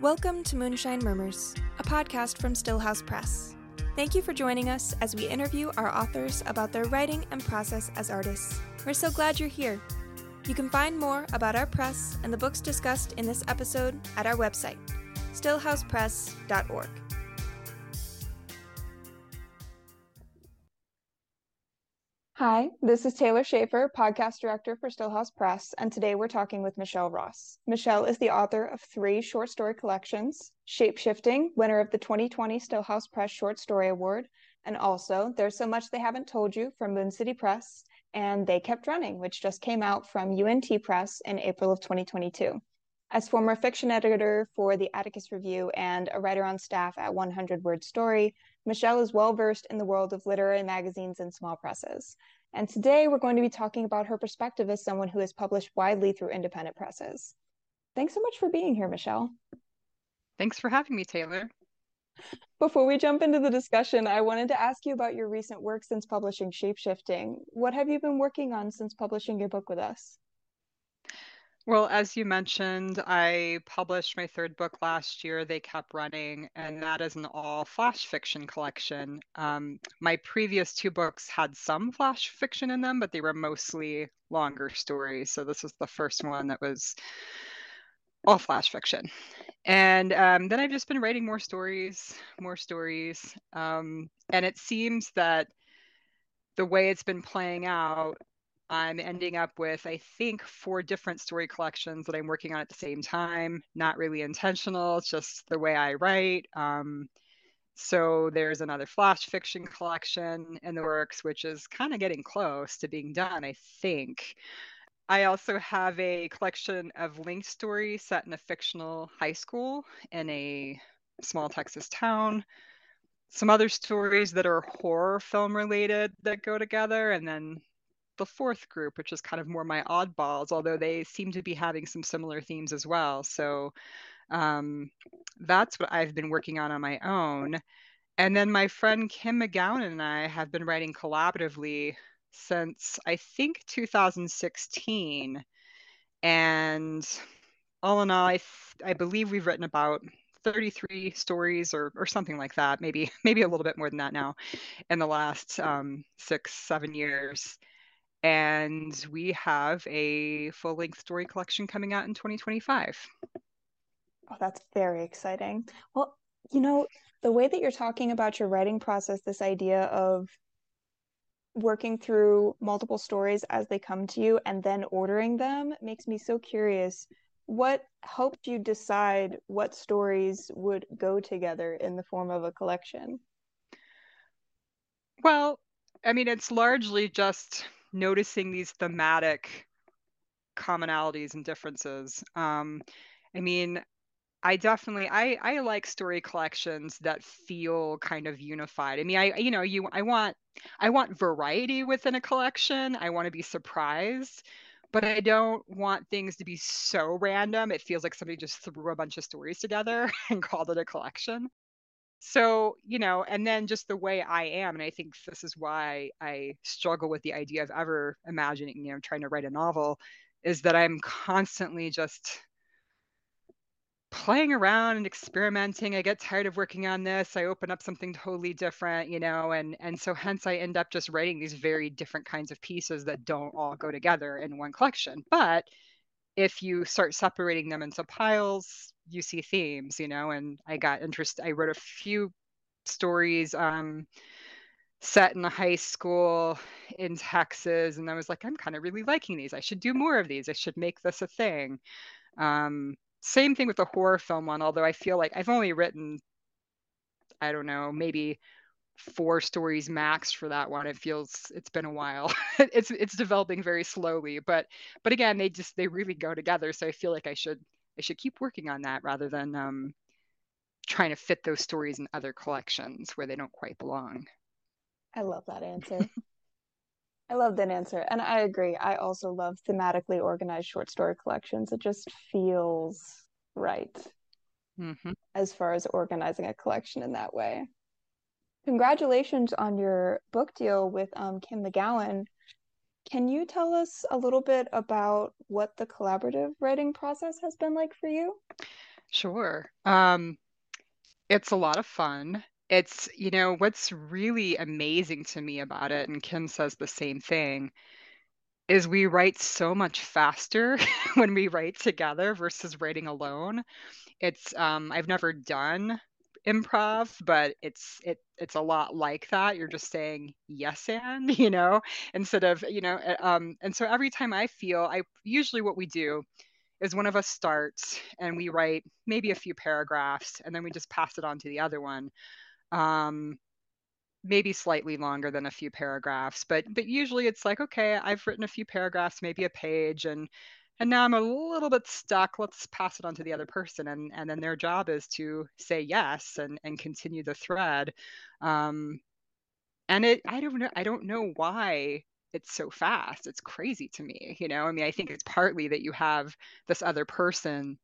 Welcome to Moonshine Murmurs, a podcast from Stillhouse Press. Thank you for joining us as we interview our authors about their writing and process as artists. We're so glad you're here. You can find more about our press and the books discussed in this episode at our website, stillhousepress.org. Hi, this is Taylor Schaefer, podcast director for Stillhouse Press, and today we're talking with Michelle Ross. Michelle is the author of three short story collections Shapeshifting, winner of the 2020 Stillhouse Press Short Story Award, and also There's So Much They Haven't Told You from Moon City Press, and They Kept Running, which just came out from UNT Press in April of 2022. As former fiction editor for the Atticus Review and a writer on staff at 100 Word Story, Michelle is well versed in the world of literary magazines and small presses. And today we're going to be talking about her perspective as someone who has published widely through independent presses. Thanks so much for being here, Michelle. Thanks for having me, Taylor. Before we jump into the discussion, I wanted to ask you about your recent work since publishing Shapeshifting. What have you been working on since publishing your book with us? Well, as you mentioned, I published my third book last year, They Kept Running, and that is an all flash fiction collection. Um, my previous two books had some flash fiction in them, but they were mostly longer stories. So this was the first one that was all flash fiction. And um, then I've just been writing more stories, more stories. Um, and it seems that the way it's been playing out I'm ending up with, I think, four different story collections that I'm working on at the same time. Not really intentional, it's just the way I write. Um, so there's another flash fiction collection in the works, which is kind of getting close to being done, I think. I also have a collection of linked stories set in a fictional high school in a small Texas town. Some other stories that are horror film related that go together, and then the fourth group, which is kind of more my oddballs, although they seem to be having some similar themes as well. So um, that's what I've been working on on my own. And then my friend Kim McGowan and I have been writing collaboratively since I think 2016. And all in all, I, th- I believe we've written about 33 stories or, or something like that, maybe maybe a little bit more than that now in the last um, six, seven years and we have a full length story collection coming out in 2025. Oh, that's very exciting. Well, you know, the way that you're talking about your writing process, this idea of working through multiple stories as they come to you and then ordering them makes me so curious. What helped you decide what stories would go together in the form of a collection? Well, I mean, it's largely just noticing these thematic commonalities and differences. Um, I mean, I definitely I I like story collections that feel kind of unified. I mean, I you know, you I want I want variety within a collection. I want to be surprised, but I don't want things to be so random. It feels like somebody just threw a bunch of stories together and called it a collection so you know and then just the way i am and i think this is why i struggle with the idea of ever imagining you know trying to write a novel is that i'm constantly just playing around and experimenting. I get tired of working on this. I open up something totally different you know and and so hence i end up just writing these very different kinds of pieces that don't all go together in one collection. But if you start separating them into piles you see themes, you know, and I got interested. I wrote a few stories um, set in a high school in Texas, and I was like, I'm kind of really liking these. I should do more of these. I should make this a thing. Um, same thing with the horror film one, although I feel like I've only written, I don't know, maybe four stories max for that one. It feels it's been a while. it's it's developing very slowly, but but again, they just they really go together. So I feel like I should I should keep working on that rather than um, trying to fit those stories in other collections where they don't quite belong. I love that answer. I love that answer. And I agree. I also love thematically organized short story collections. It just feels right mm-hmm. as far as organizing a collection in that way. Congratulations on your book deal with um, Kim McGowan. Can you tell us a little bit about what the collaborative writing process has been like for you? Sure. Um, it's a lot of fun. It's, you know, what's really amazing to me about it, and Kim says the same thing, is we write so much faster when we write together versus writing alone. It's um I've never done improv, but it's it it's a lot like that. You're just saying yes and, you know, instead of, you know, um and so every time I feel I usually what we do is one of us starts and we write maybe a few paragraphs and then we just pass it on to the other one. Um maybe slightly longer than a few paragraphs but but usually it's like okay i've written a few paragraphs maybe a page and and now i'm a little bit stuck. Let's pass it on to the other person. And and then their job is to say yes and and continue the thread. Um and it i don't know i don't know why it's so fast. It's crazy to me you know? I mean i think it's partly that you have this other person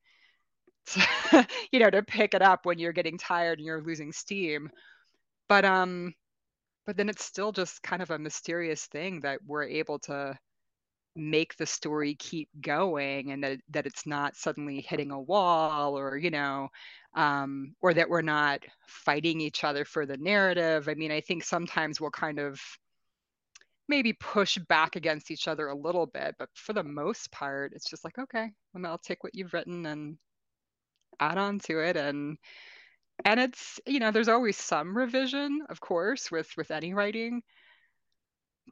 to, you know to pick it up when you're getting tired and you're losing steam. But um but then it's still just kind of a mysterious thing that we're able to make the story keep going and that that it's not suddenly hitting a wall or you know um, or that we're not fighting each other for the narrative. I mean i think sometimes we'll kind of maybe push back against each other a little bit but for the most part it's just like okay i'll take what you've written and add on to it. And and it's you know there's always some revision of course with with any writing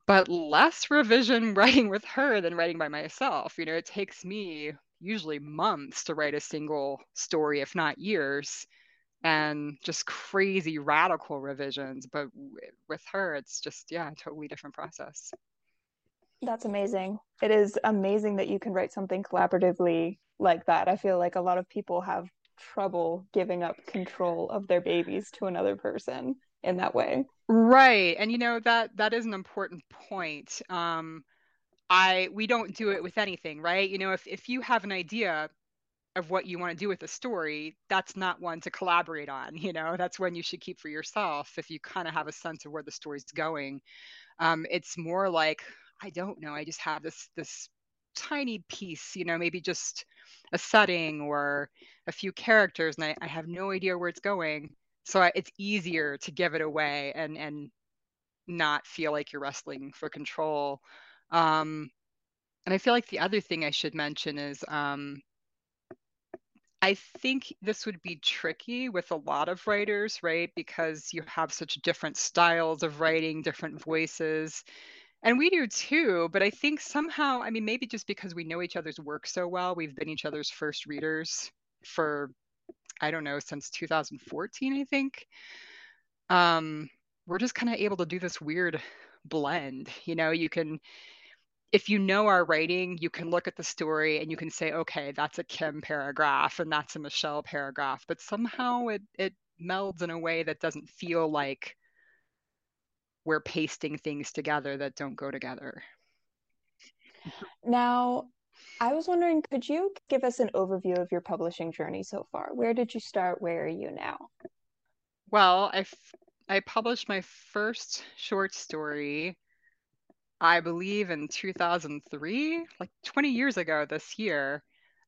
but less revision writing with her than writing by myself you know it takes me usually months to write a single story if not years and just crazy radical revisions but with her it's just yeah totally different process. That's amazing. It is amazing that you can write something collaboratively like that. I feel like a lot of people have trouble giving up control of their babies to another person in that way. Right. And you know that that is an important point. Um I we don't do it with anything, right? You know, if if you have an idea of what you want to do with a story, that's not one to collaborate on, you know. That's one you should keep for yourself if you kind of have a sense of where the story's going. Um it's more like I don't know, I just have this this tiny piece, you know, maybe just a setting or a few characters, and I, I have no idea where it's going. So it's easier to give it away and and not feel like you're wrestling for control. Um, and I feel like the other thing I should mention is um, I think this would be tricky with a lot of writers, right? Because you have such different styles of writing, different voices. And we do too, but I think somehow, I mean, maybe just because we know each other's work so well, we've been each other's first readers for, I don't know, since 2014, I think. Um, we're just kind of able to do this weird blend. You know, you can, if you know our writing, you can look at the story and you can say, okay, that's a Kim paragraph and that's a Michelle paragraph, but somehow it it melds in a way that doesn't feel like we're pasting things together that don't go together. Now, I was wondering, could you give us an overview of your publishing journey so far? Where did you start? Where are you now? Well, I, f- I published my first short story, I believe, in 2003, like 20 years ago this year.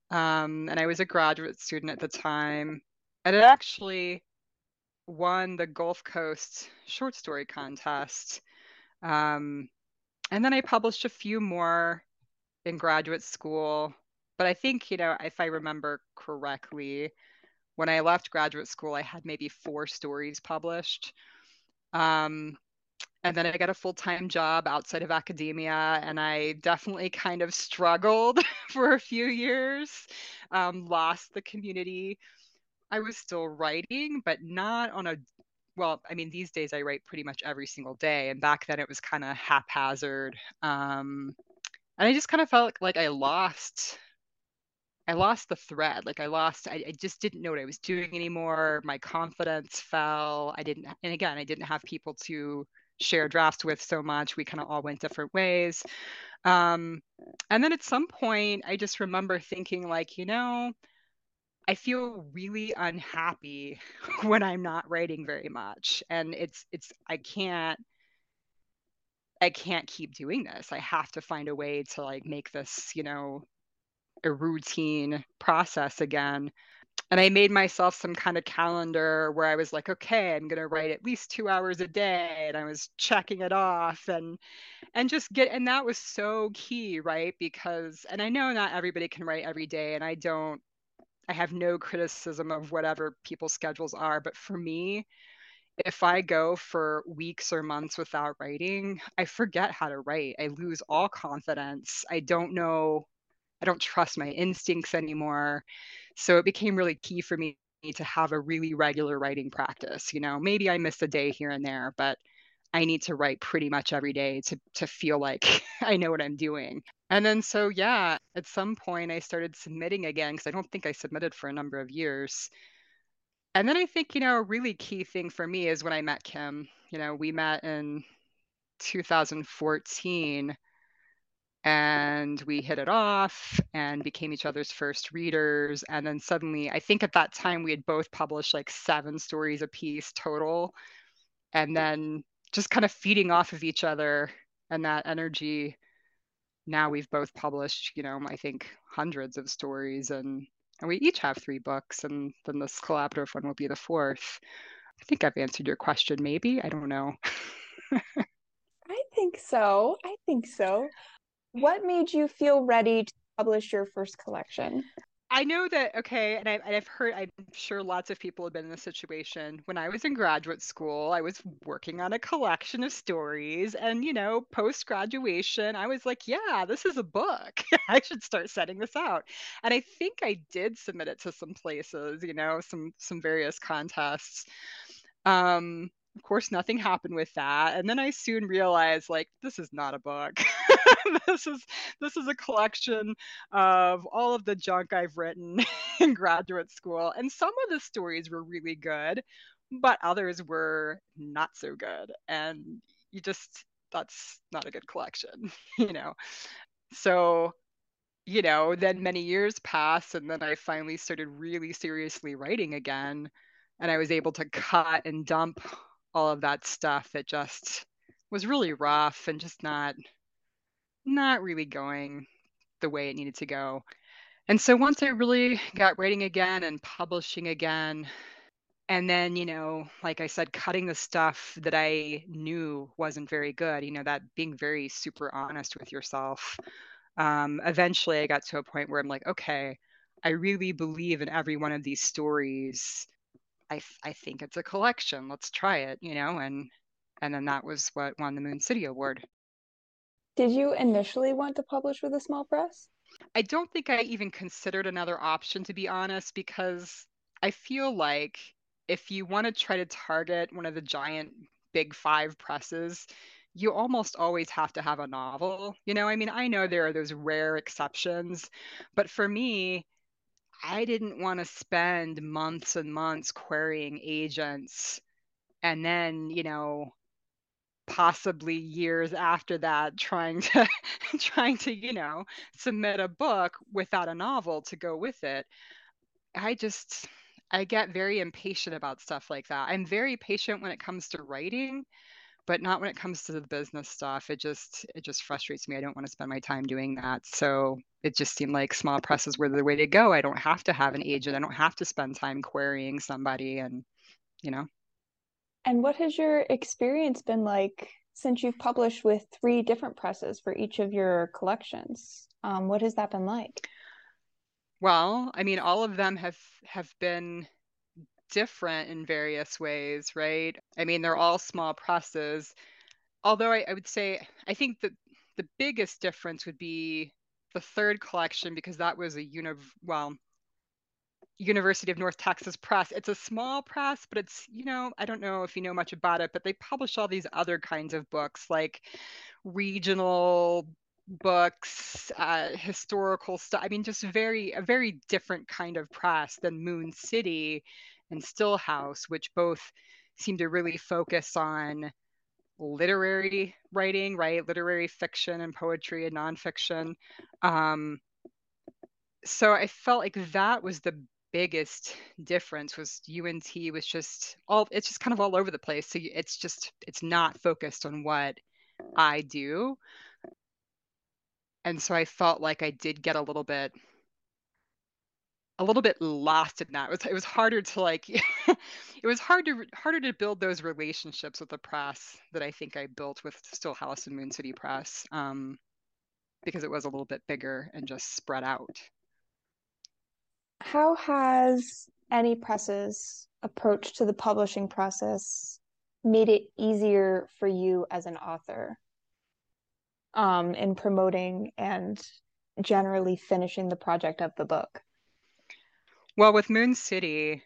Um, and I was a graduate student at the time. And it actually won the Gulf Coast Short Story Contest. Um, and then I published a few more in graduate school. But I think, you know, if I remember correctly, when I left graduate school, I had maybe four stories published. Um, and then I got a full time job outside of academia, and I definitely kind of struggled for a few years, um, lost the community I was still writing, but not on a well, I mean, these days I write pretty much every single day, and back then it was kind of haphazard. Um, and I just kind of felt like I lost, I lost the thread. Like I lost, I, I just didn't know what I was doing anymore. My confidence fell. I didn't, and again, I didn't have people to share drafts with so much. We kind of all went different ways. Um, and then at some point, I just remember thinking, like, you know, I feel really unhappy when I'm not writing very much. And it's it's I can't I can't keep doing this. I have to find a way to like make this, you know, a routine process again. and I made myself some kind of calendar where I was like, okay, I'm going to write at least two hours a day. And I was checking it off and, and just get, and that was so key, right? Because, and I know not everybody can write every day and I don't, I have no criticism of whatever people's schedules are. But for me, if I go for weeks or months without writing, I forget how to write. I lose all confidence. I don't know, I don't trust my instincts anymore. So it became really key for me to have a really regular writing practice. You know, maybe I miss a day here and there, but I need to write pretty much every day to to feel like I know what I'm doing. And then so yeah, at some point I started submitting again because I don't think I submitted for a number of years. And then I think, you know, a really key thing for me is when I met Kim. You know, we met in 2014 and we hit it off and became each other's first readers and then suddenly i think at that time we had both published like seven stories a piece total and then just kind of feeding off of each other and that energy now we've both published you know i think hundreds of stories and and we each have three books and then this collaborative one will be the fourth. I think i've answered your question maybe. I don't know. I think so. I think so. What made you feel ready to publish your first collection? I know that okay, and, I, have heard. I'm sure lots of people have been in this situation. When I was in graduate school, I was working on a collection of stories, and you know, post graduation, I was like, "Yeah, this is a book. I should start setting this out." And I think I did submit it to some places, you know, some some various contests. Um, of course, nothing happened with that, and then I soon realized, like, this is not a book. this is this is a collection of all of the junk I've written in graduate school. And some of the stories were really good, but others were not so good. And you just that's not a good collection, you know. So you know, then many years pass, and then I finally started really seriously writing again. And I was able to cut and dump all of that stuff that just was really rough and just not not really going the way it needed to go. And so once I really got writing again and publishing again, and then, you know, like I said, cutting the stuff that I knew wasn't very good, you know, that being very super honest with yourself. Um, eventually, I got to a point where I'm like, okay, I really believe in every one of these stories. I, I think it's a collection. Let's try it, you know, and and then that was what won the Moon City Award. Did you initially want to publish with a small press? I don't think I even considered another option, to be honest, because I feel like if you want to try to target one of the giant big five presses, you almost always have to have a novel. You know, I mean, I know there are those rare exceptions, but for me, I didn't want to spend months and months querying agents and then, you know, possibly years after that trying to trying to you know submit a book without a novel to go with it. I just i get very impatient about stuff like that. I'm very patient when it comes to writing but not when it comes to the business stuff it just it just frustrates me i don't want to spend my time doing that so it just seemed like small presses were the way to go i don't have to have an agent i don't have to spend time querying somebody and you know and what has your experience been like since you've published with three different presses for each of your collections? Um, what has that been like? Well, I mean, all of them have have been different in various ways, right? I mean, they're all small presses. Although I, I would say, I think that the biggest difference would be the third collection because that was a uni well University of North Texas Press. It's a small press, but it's, you know, I don't know if you know much about it, but they publish all these other kinds of books like regional books, uh, historical stuff. I mean, just very, a very different kind of press than Moon City and Stillhouse, which both seem to really focus on literary writing, right? Literary fiction and poetry and nonfiction. Um, so I felt like that was the biggest difference was UNT was just all it's just kind of all over the place. So it's just it's not focused on what I do. And so I felt like I did get a little bit a little bit lost in that. It was it was harder to like it was hard to harder to build those relationships with the press that I think I built with Stillhouse and Moon City Press um, because it was a little bit bigger and just spread out. How has any press's approach to the publishing process made it easier for you as an author um, in promoting and generally finishing the project of the book? Well, with Moon City,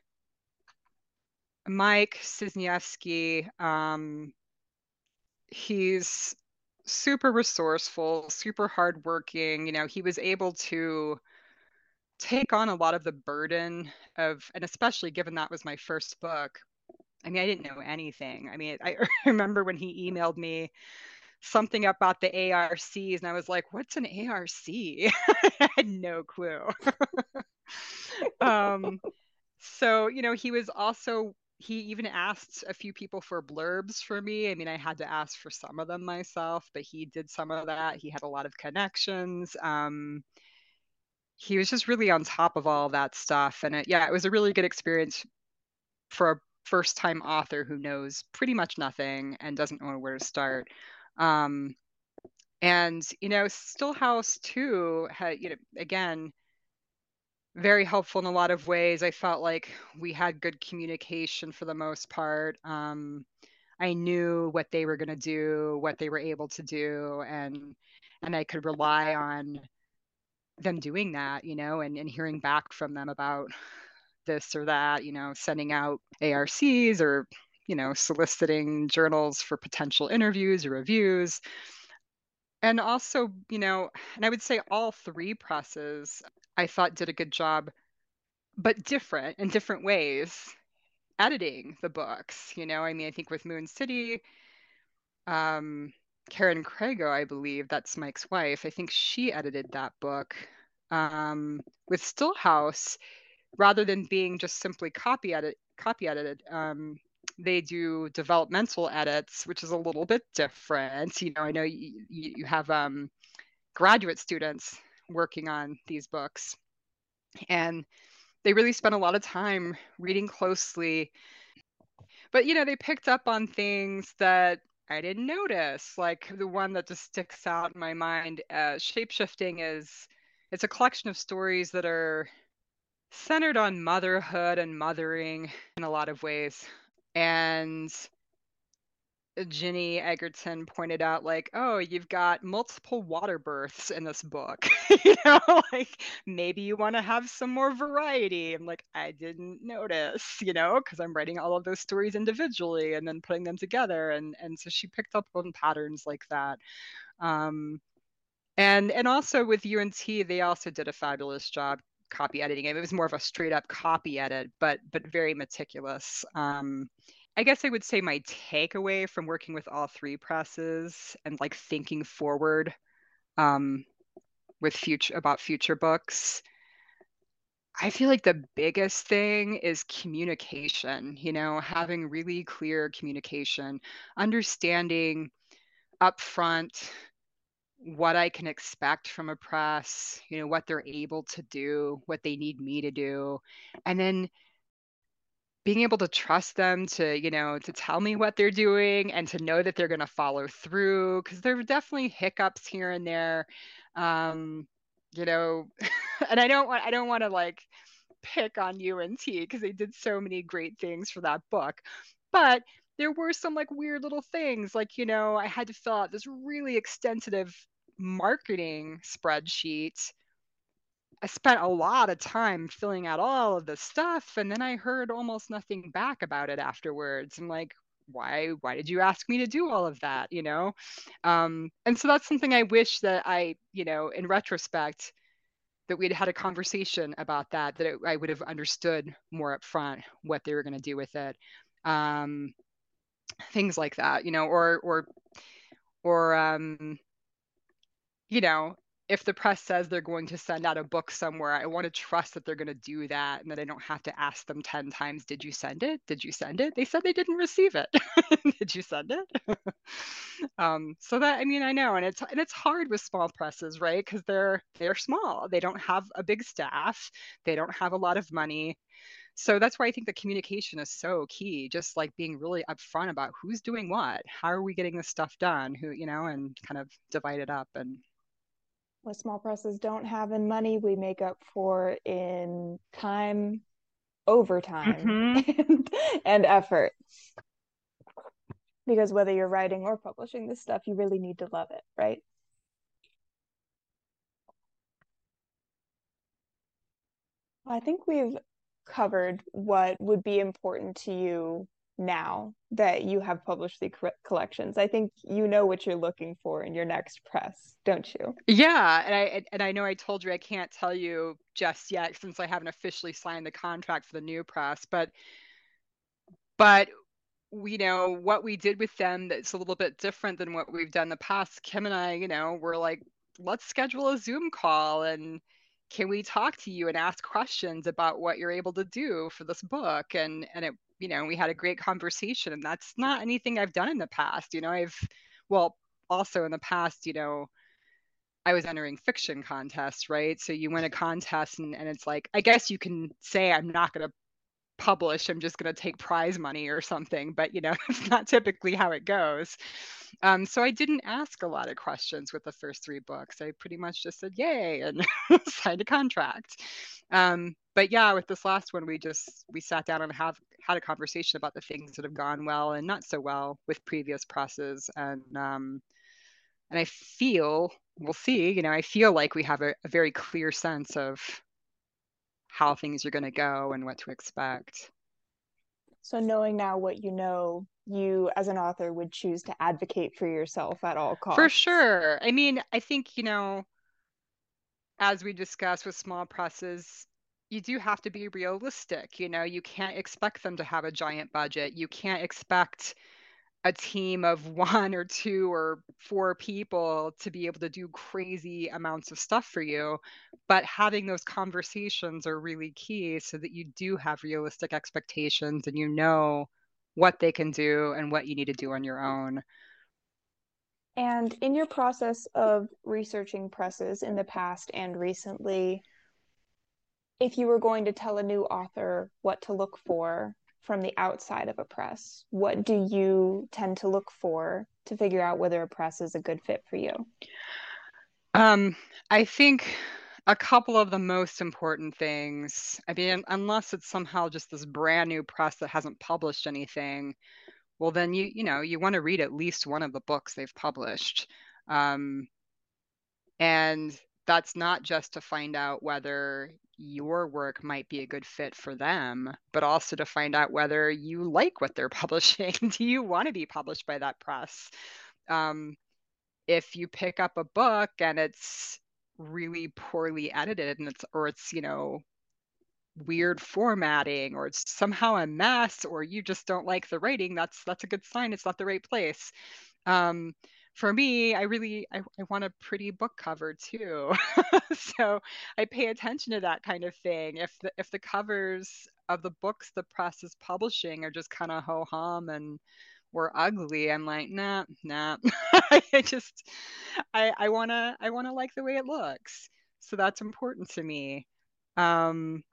Mike Czyzniejewski, um, he's super resourceful, super hardworking. You know, he was able to take on a lot of the burden of, and especially given that was my first book. I mean, I didn't know anything. I mean, I remember when he emailed me something about the ARCs, and I was like, "What's an ARC?" I had no clue. um, so you know, he was also he even asked a few people for blurbs for me. I mean, I had to ask for some of them myself, but he did some of that. He had a lot of connections. Um, he was just really on top of all that stuff, and it, yeah, it was a really good experience for a first time author who knows pretty much nothing and doesn't know where to start. Um, and you know, Stillhouse too had you know again very helpful in a lot of ways. I felt like we had good communication for the most part. Um, I knew what they were going to do, what they were able to do, and and I could rely on them doing that, you know, and, and hearing back from them about this or that, you know, sending out ARCs or, you know, soliciting journals for potential interviews or reviews. And also, you know, and I would say all three presses I thought did a good job, but different in different ways, editing the books. You know, I mean, I think with Moon City, um, Karen Craigo, I believe that's Mike's wife. I think she edited that book. Um, with Stillhouse, rather than being just simply copy edit, copy edited, um, they do developmental edits, which is a little bit different. You know, I know you, you have um, graduate students working on these books. And they really spent a lot of time reading closely. But, you know, they picked up on things that I didn't notice. Like the one that just sticks out in my mind uh, shapeshifting is it's a collection of stories that are centered on motherhood and mothering in a lot of ways. And Ginny Egerton pointed out, like, oh, you've got multiple water births in this book. you know, like maybe you want to have some more variety. I'm like, I didn't notice, you know, because I'm writing all of those stories individually and then putting them together. And and so she picked up on patterns like that. Um, and and also with UNT, they also did a fabulous job copy editing. It was more of a straight up copy edit, but but very meticulous. Um, I guess I would say my takeaway from working with all three presses and like thinking forward um, with future about future books. I feel like the biggest thing is communication, you know, having really clear communication, understanding upfront what I can expect from a press, you know, what they're able to do, what they need me to do, and then being able to trust them to you know to tell me what they're doing and to know that they're going to follow through because there are definitely hiccups here and there um you know and i don't want i don't want to like pick on unt because they did so many great things for that book but there were some like weird little things like you know i had to fill out this really extensive marketing spreadsheet I spent a lot of time filling out all of the stuff and then I heard almost nothing back about it afterwards. I'm like, why why did you ask me to do all of that, you know? Um, and so that's something I wish that I, you know, in retrospect that we'd had a conversation about that that it, I would have understood more up front what they were going to do with it. Um, things like that, you know, or or or um, you know, if the press says they're going to send out a book somewhere, I want to trust that they're going to do that and that I don't have to ask them 10 times, did you send it? Did you send it? They said they didn't receive it. did you send it? um, so that I mean, I know and it's and it's hard with small presses, right? Because they're they're small. They don't have a big staff, they don't have a lot of money. So that's why I think the communication is so key, just like being really upfront about who's doing what, how are we getting this stuff done, who, you know, and kind of divide it up and what small presses don't have in money, we make up for in time, overtime, mm-hmm. and, and effort. Because whether you're writing or publishing this stuff, you really need to love it, right? I think we've covered what would be important to you now that you have published the collections. I think you know what you're looking for in your next press don't you? Yeah and i and i know i told you i can't tell you just yet since i haven't officially signed the contract for the new press but but we know what we did with them that's a little bit different than what we've done in the past. Kim and i you know we're like let's schedule a zoom call and can we talk to you and ask questions about what you're able to do for this book? And and it you know we had a great conversation and that's not anything i've done in the past you know i've well also in the past you know i was entering fiction contests right? So you win a contest and, and it's like i guess you can say i'm not going to publish i'm just going to take prize money or something but you know it's not typically how it goes. Um, so i didn't ask a lot of questions with the first three books. I pretty much just said yay and signed a contract. Um, but yeah with this last one we just we sat down and have had a conversation about the things that have gone well and not so well with previous presses and um, and i feel we'll see you know i feel like we have a, a very clear sense of how things are going to go and what to expect. So, knowing now what you know, you as an author would choose to advocate for yourself at all costs. For sure. I mean, I think, you know, as we discussed with small presses, you do have to be realistic. You know, you can't expect them to have a giant budget. You can't expect a team of one or two or four people to be able to do crazy amounts of stuff for you. But having those conversations are really key so that you do have realistic expectations and you know what they can do and what you need to do on your own. And in your process of researching presses in the past and recently, if you were going to tell a new author what to look for from the outside of a press, what do you tend to look for to figure out whether a press is a good fit for you? Um, I think a couple of the most important things. I mean, unless it's somehow just this brand new press that hasn't published anything, well, then you you know you want to read at least one of the books they've published, um, and that's not just to find out whether your work might be a good fit for them, but also to find out whether you like what they're publishing. Do you want to be published by that press? Um, if you pick up a book and it's really poorly edited and it's or it's you know weird formatting or it's somehow a mess or you just don't like the writing that's that's a good sign it's not the right place um, for me, I really I, I want a pretty book cover too. so I pay attention to that kind of thing. If the if the covers of the books the press is publishing are just kind of ho hum and were ugly, I'm like, nah, nah. I just I I wanna I wanna like the way it looks. So that's important to me. Um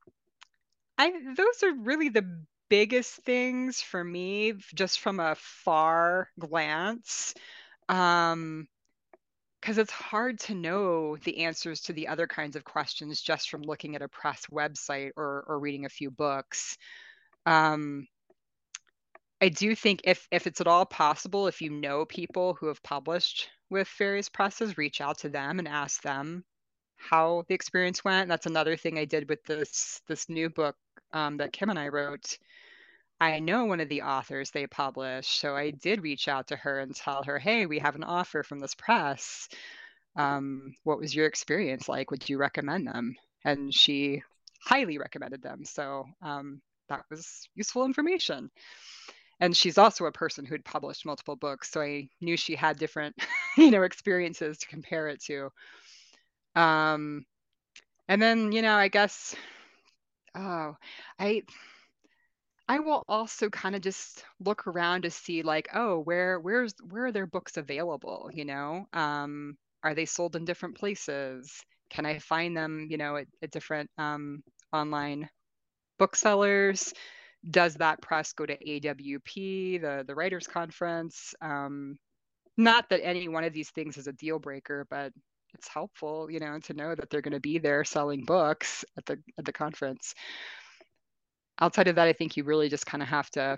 I those are really the biggest things for me just from a far glance um because it's hard to know the answers to the other kinds of questions just from looking at a press website or or reading a few books um I do think if if it's at all possible, if you know people who have published with various presses, reach out to them and ask them how the experience went. That's another thing I did with this this new book um, that Kim and I wrote. I know one of the authors they published, so I did reach out to her and tell her, "Hey, we have an offer from this press. Um, what was your experience like? Would you recommend them?" And she highly recommended them. So um, that was useful information. And she's also a person who had published multiple books, so I knew she had different, you know, experiences to compare it to. Um, and then, you know, I guess, oh, I I will also kind of just look around to see like, oh, where where's where are their books available, you know? Um, are they sold in different places? Can I find them, you know, at, at different um, online booksellers? Does that press go to AWP, the the writers conference? Um, not that any one of these things is a deal breaker, but it's helpful, you know, to know that they're going to be there selling books at the at the conference outside of that, I think you really just kind of have to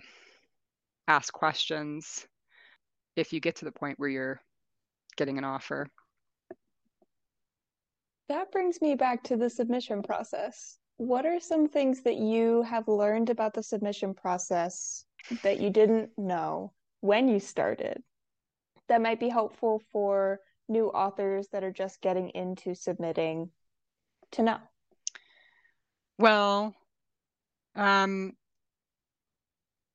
ask questions if you get to the point where you're getting an offer. That brings me back to the submission process. What are some things that you have learned about the submission process that you didn't know when you started that might be helpful for new authors that are just getting into submitting to know? Well, um,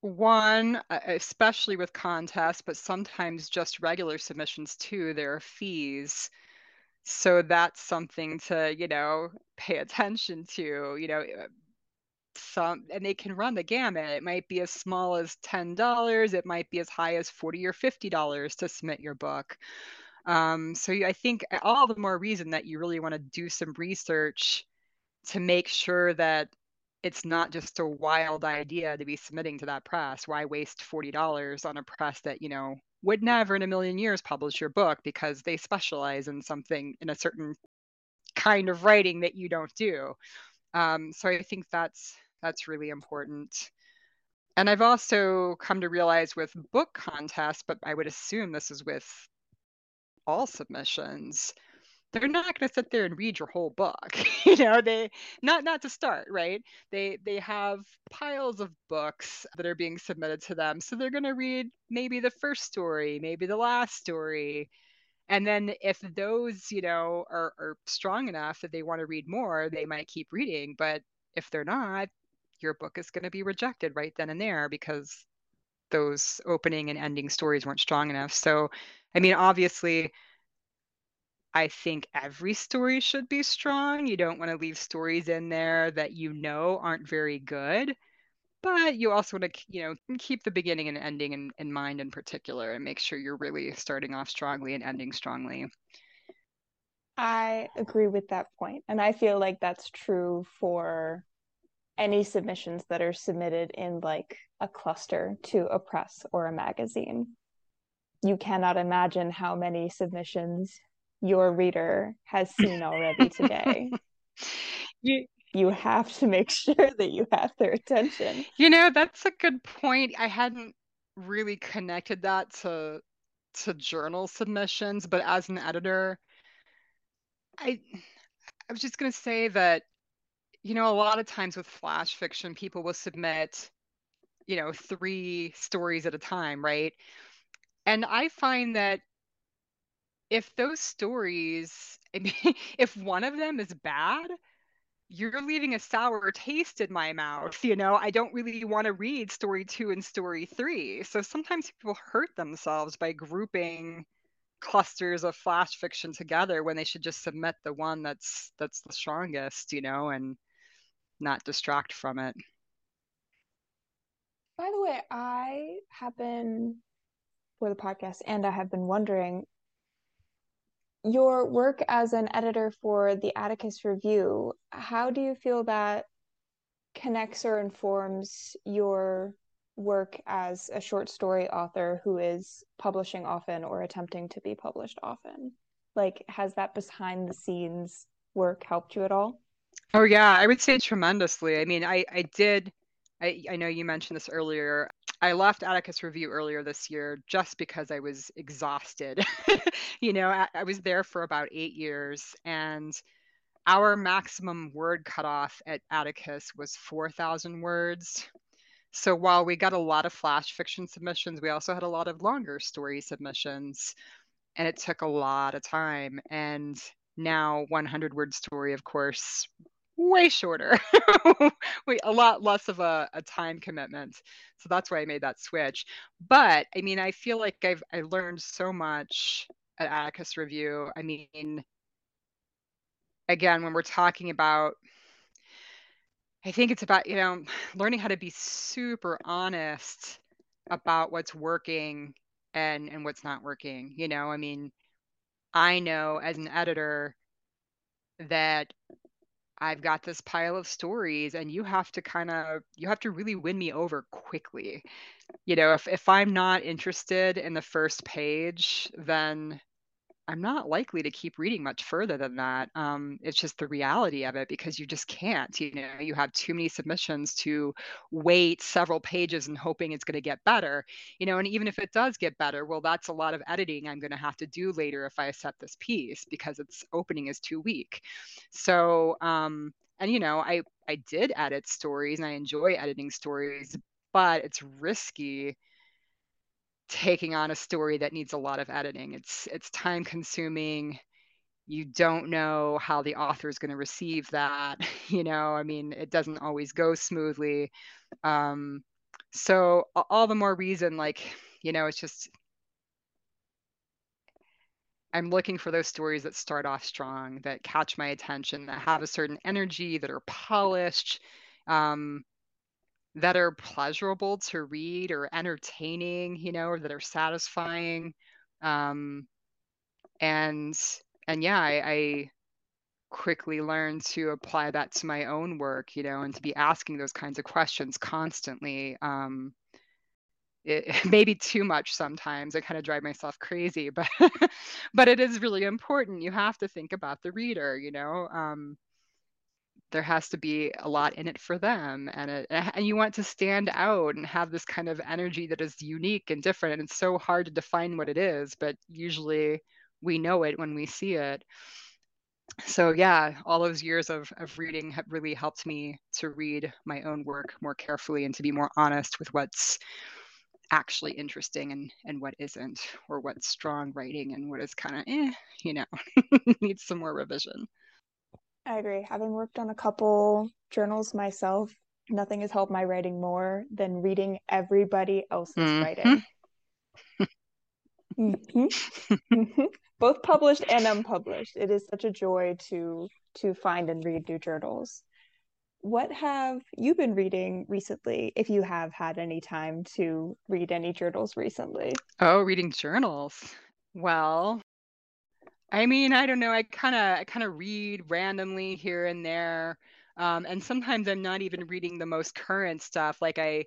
one, especially with contests, but sometimes just regular submissions too, there are fees. So that's something to, you know, pay attention to, you know, some and they can run the gamut. It might be as small as $10, it might be as high as 40 or $50 to submit your book. Um, so I think all the more reason that you really want to do some research to make sure that it's not just a wild idea to be submitting to that press. Why waste $40 on a press that, you know, would never in a million years publish your book because they specialize in something in a certain kind of writing that you don't do. Um, so I think that's that's really important. And I've also come to realize with book contests, but I would assume this is with all submissions, they're not going to sit there and read your whole book you know they not not to start right? They they have piles of books that are being submitted to them so they're going to read maybe the first story maybe the last story and then if those you know are, are strong enough that they want to read more they might keep reading but if they're not your book is going to be rejected right then and there because those opening and ending stories weren't strong enough. So i mean obviously I think every story should be strong. You don't want to leave stories in there that you know aren't very good. But you also want to, you know, keep the beginning and ending in, in mind in particular and make sure you're really starting off strongly and ending strongly. I agree with that point. And I feel like that's true for any submissions that are submitted in like a cluster to a press or a magazine. You cannot imagine how many submissions your reader has seen already today. you you have to make sure that you have their attention. You know, that's a good point. I hadn't really connected that to to journal submissions, but as an editor, I I was just going to say that you know, a lot of times with flash fiction, people will submit, you know, three stories at a time, right? And I find that if those stories, if one of them is bad, you're leaving a sour taste in my mouth. You know, I don't really want to read story two and story three. So sometimes people hurt themselves by grouping clusters of flash fiction together when they should just submit the one that's that's the strongest, you know, and not distract from it. By the way, I have been for the podcast and I have been wondering your work as an editor for the Atticus Review, how do you feel that connects or informs your work as a short story author who is publishing often or attempting to be published often? Like, has that behind the scenes work helped you at all? Oh, yeah, I would say tremendously. I mean, I, I did, I, I know you mentioned this earlier. I left Atticus Review earlier this year just because I was exhausted. you know, I, I, was there for about eight years, and our maximum word cutoff at Atticus was 4,000 words. So while we got a lot of flash fiction submissions, we also had a lot of longer story submissions, and it took a lot of time. And now 100 word story, of course, way shorter, a lot less of a, a, time commitment. So that's why I made that switch. But I mean, I feel like I've I learned so much at Atticus Review. I mean, again, when we're talking about, I think it's about, you know, learning how to be super honest about what's working and and what's not working. You know, I mean, I know as an editor that I've got this pile of stories and you have to kind of you have to really win me over quickly. You know, if if I'm not interested in the first page, then I'm not likely to keep reading much further than that. Um, it's just the reality of it because you just can't. You know, you have too many submissions to wait several pages and hoping it's going to get better. You know, and even if it does get better, well, that's a lot of editing I'm going to have to do later if I set this piece because its opening is too weak. So, um, and you know, I I did edit stories and I enjoy editing stories, but it's risky taking on a story that needs a lot of editing. It's it's time consuming. You don't know how the author is going to receive that. You know, I mean, it doesn't always go smoothly. Um, so all the more reason, like, you know, it's just I'm looking for those stories that start off strong, that catch my attention, that have a certain energy, that are polished. Um, that are pleasurable to read or entertaining, you know, or that are satisfying. Um, and and yeah, I, I quickly learned to apply that to my own work, you know, and to be asking those kinds of questions constantly. Um, it, it may be too much sometimes. I kind of drive myself crazy, but but it is really important. You have to think about the reader, you know. Um, there has to be a lot in it for them and it, and you want to stand out and have this kind of energy that is unique and different and it's so hard to define what it is but usually we know it when we see it. So yeah all those years of, of reading have really helped me to read my own work more carefully and to be more honest with what's actually interesting and and what isn't or what's strong writing and what is kind of eh you know needs some more revision I agree. Having worked on a couple journals myself, nothing has helped my writing more than reading everybody else's mm-hmm. writing. mm-hmm. Mm-hmm. Both published and unpublished. It is such a joy to to find and read new journals. What have you been reading recently, if you have had any time to read any journals recently? Oh, reading journals. Well, I mean, I don't know. I kind of I kind of read randomly here and there. Um, and sometimes I'm not even reading the most current stuff. Like I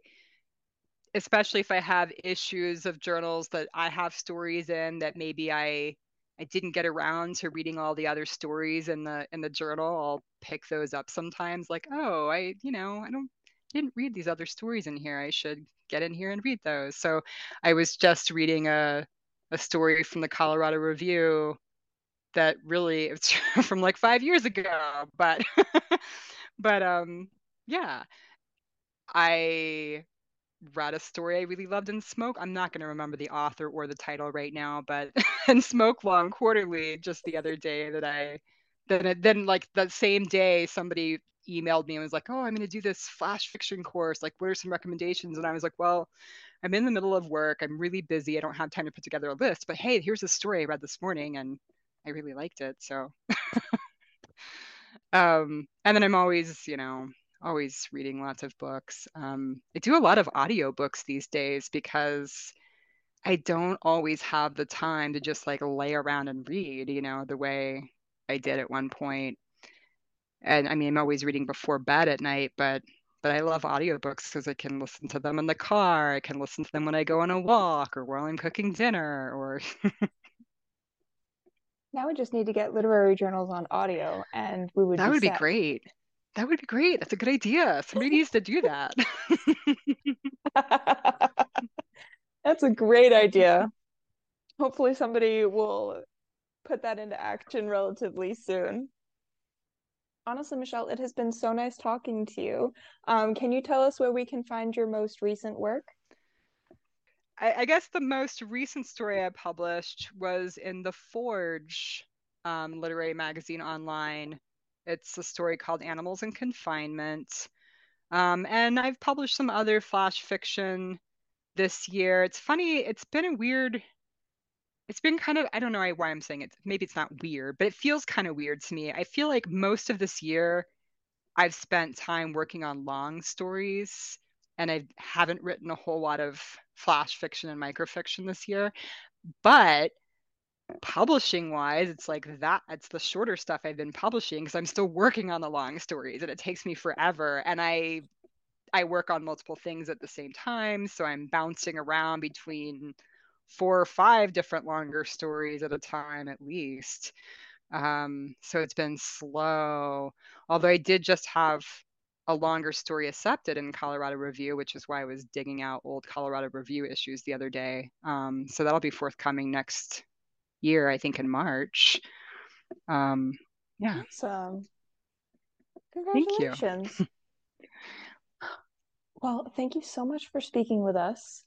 especially if I have issues of journals that I have stories in that maybe I I didn't get around to reading all the other stories in the in the journal. I'll pick those up sometimes like, "Oh, I, you know, I don't didn't read these other stories in here. I should get in here and read those." So I was just reading a a story from the Colorado Review that really it's from like five years ago but but um yeah. I read a story i really loved in smoke. I'm not going to remember the author or the title right now but in SmokeLong Quarterly just the other day that i then then like that same day somebody emailed me and was like oh i'm going to do this flash fiction course. Like what are some recommendations? And i was like well i'm in the middle of work. I'm really busy. I don't have time to put together a list but hey here's a story i read this morning. And I really liked it. So, um, and then I'm always, you know, always reading lots of books. Um, I do a lot of audiobooks these days because I don't always have the time to just like lay around and read, you know, the way I did at one point. And I mean, I'm always reading before bed at night, but but I love audiobooks because I can listen to them in the car. I can listen to them when I go on a walk or while I'm cooking dinner or Now we just need to get literary journals on audio and we would That be would be great. That would be great. That's a good idea. Somebody needs to do that. That's a great idea. Hopefully somebody will put that into action relatively soon. Honestly, Michelle, it has been so nice talking to you. Um, can you tell us where we can find your most recent work? I, I, guess the most recent story I published was in the Forge um, literary magazine online. It's a story called Animals in Confinement. Um, and I've published some other flash fiction this year. It's funny, it's been a weird it's been kind of I don't know why I'm saying it. Maybe it's not weird, but it feels kind of weird to me. I feel like most of this year I've spent time working on long stories and I haven't written a whole lot of flash fiction and microfiction this year. But publishing wise, it's like that it's the shorter stuff I've been publishing because I'm still working on the long stories and it takes me forever. And I I work on multiple things at the same time. So I'm bouncing around between four or five different longer stories at a time at least. Um, so it's been slow. Although I did just have a longer story accepted in Colorado Review, which is why I was digging out old Colorado Review issues the other day. Um, so that'll be forthcoming next year, I think in March. Um, yeah. Awesome. Congratulations. Thank well, thank you so much for speaking with us.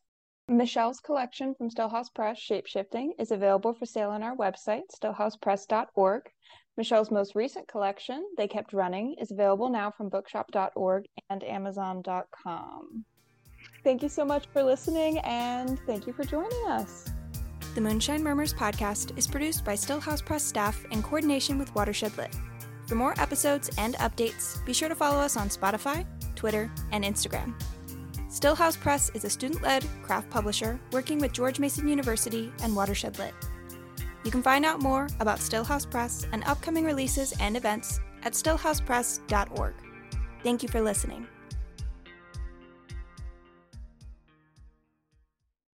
Michelle's collection from Stillhouse Press, Shapeshifting, is available for sale on our website, stillhousepress.org. Michelle's most recent collection, They Kept Running, is available now from bookshop.org and amazon.com. Thank you so much for listening and thank you for joining us. The Moonshine Murmurs podcast is produced by Stillhouse Press staff in coordination with Watershed Lit. For more episodes and updates, be sure to follow us on Spotify, Twitter, and Instagram. Stillhouse Press is a student led craft publisher working with George Mason University and Watershed Lit. You can find out more about Stillhouse Press and upcoming releases and events at stillhousepress.org. Thank you for listening.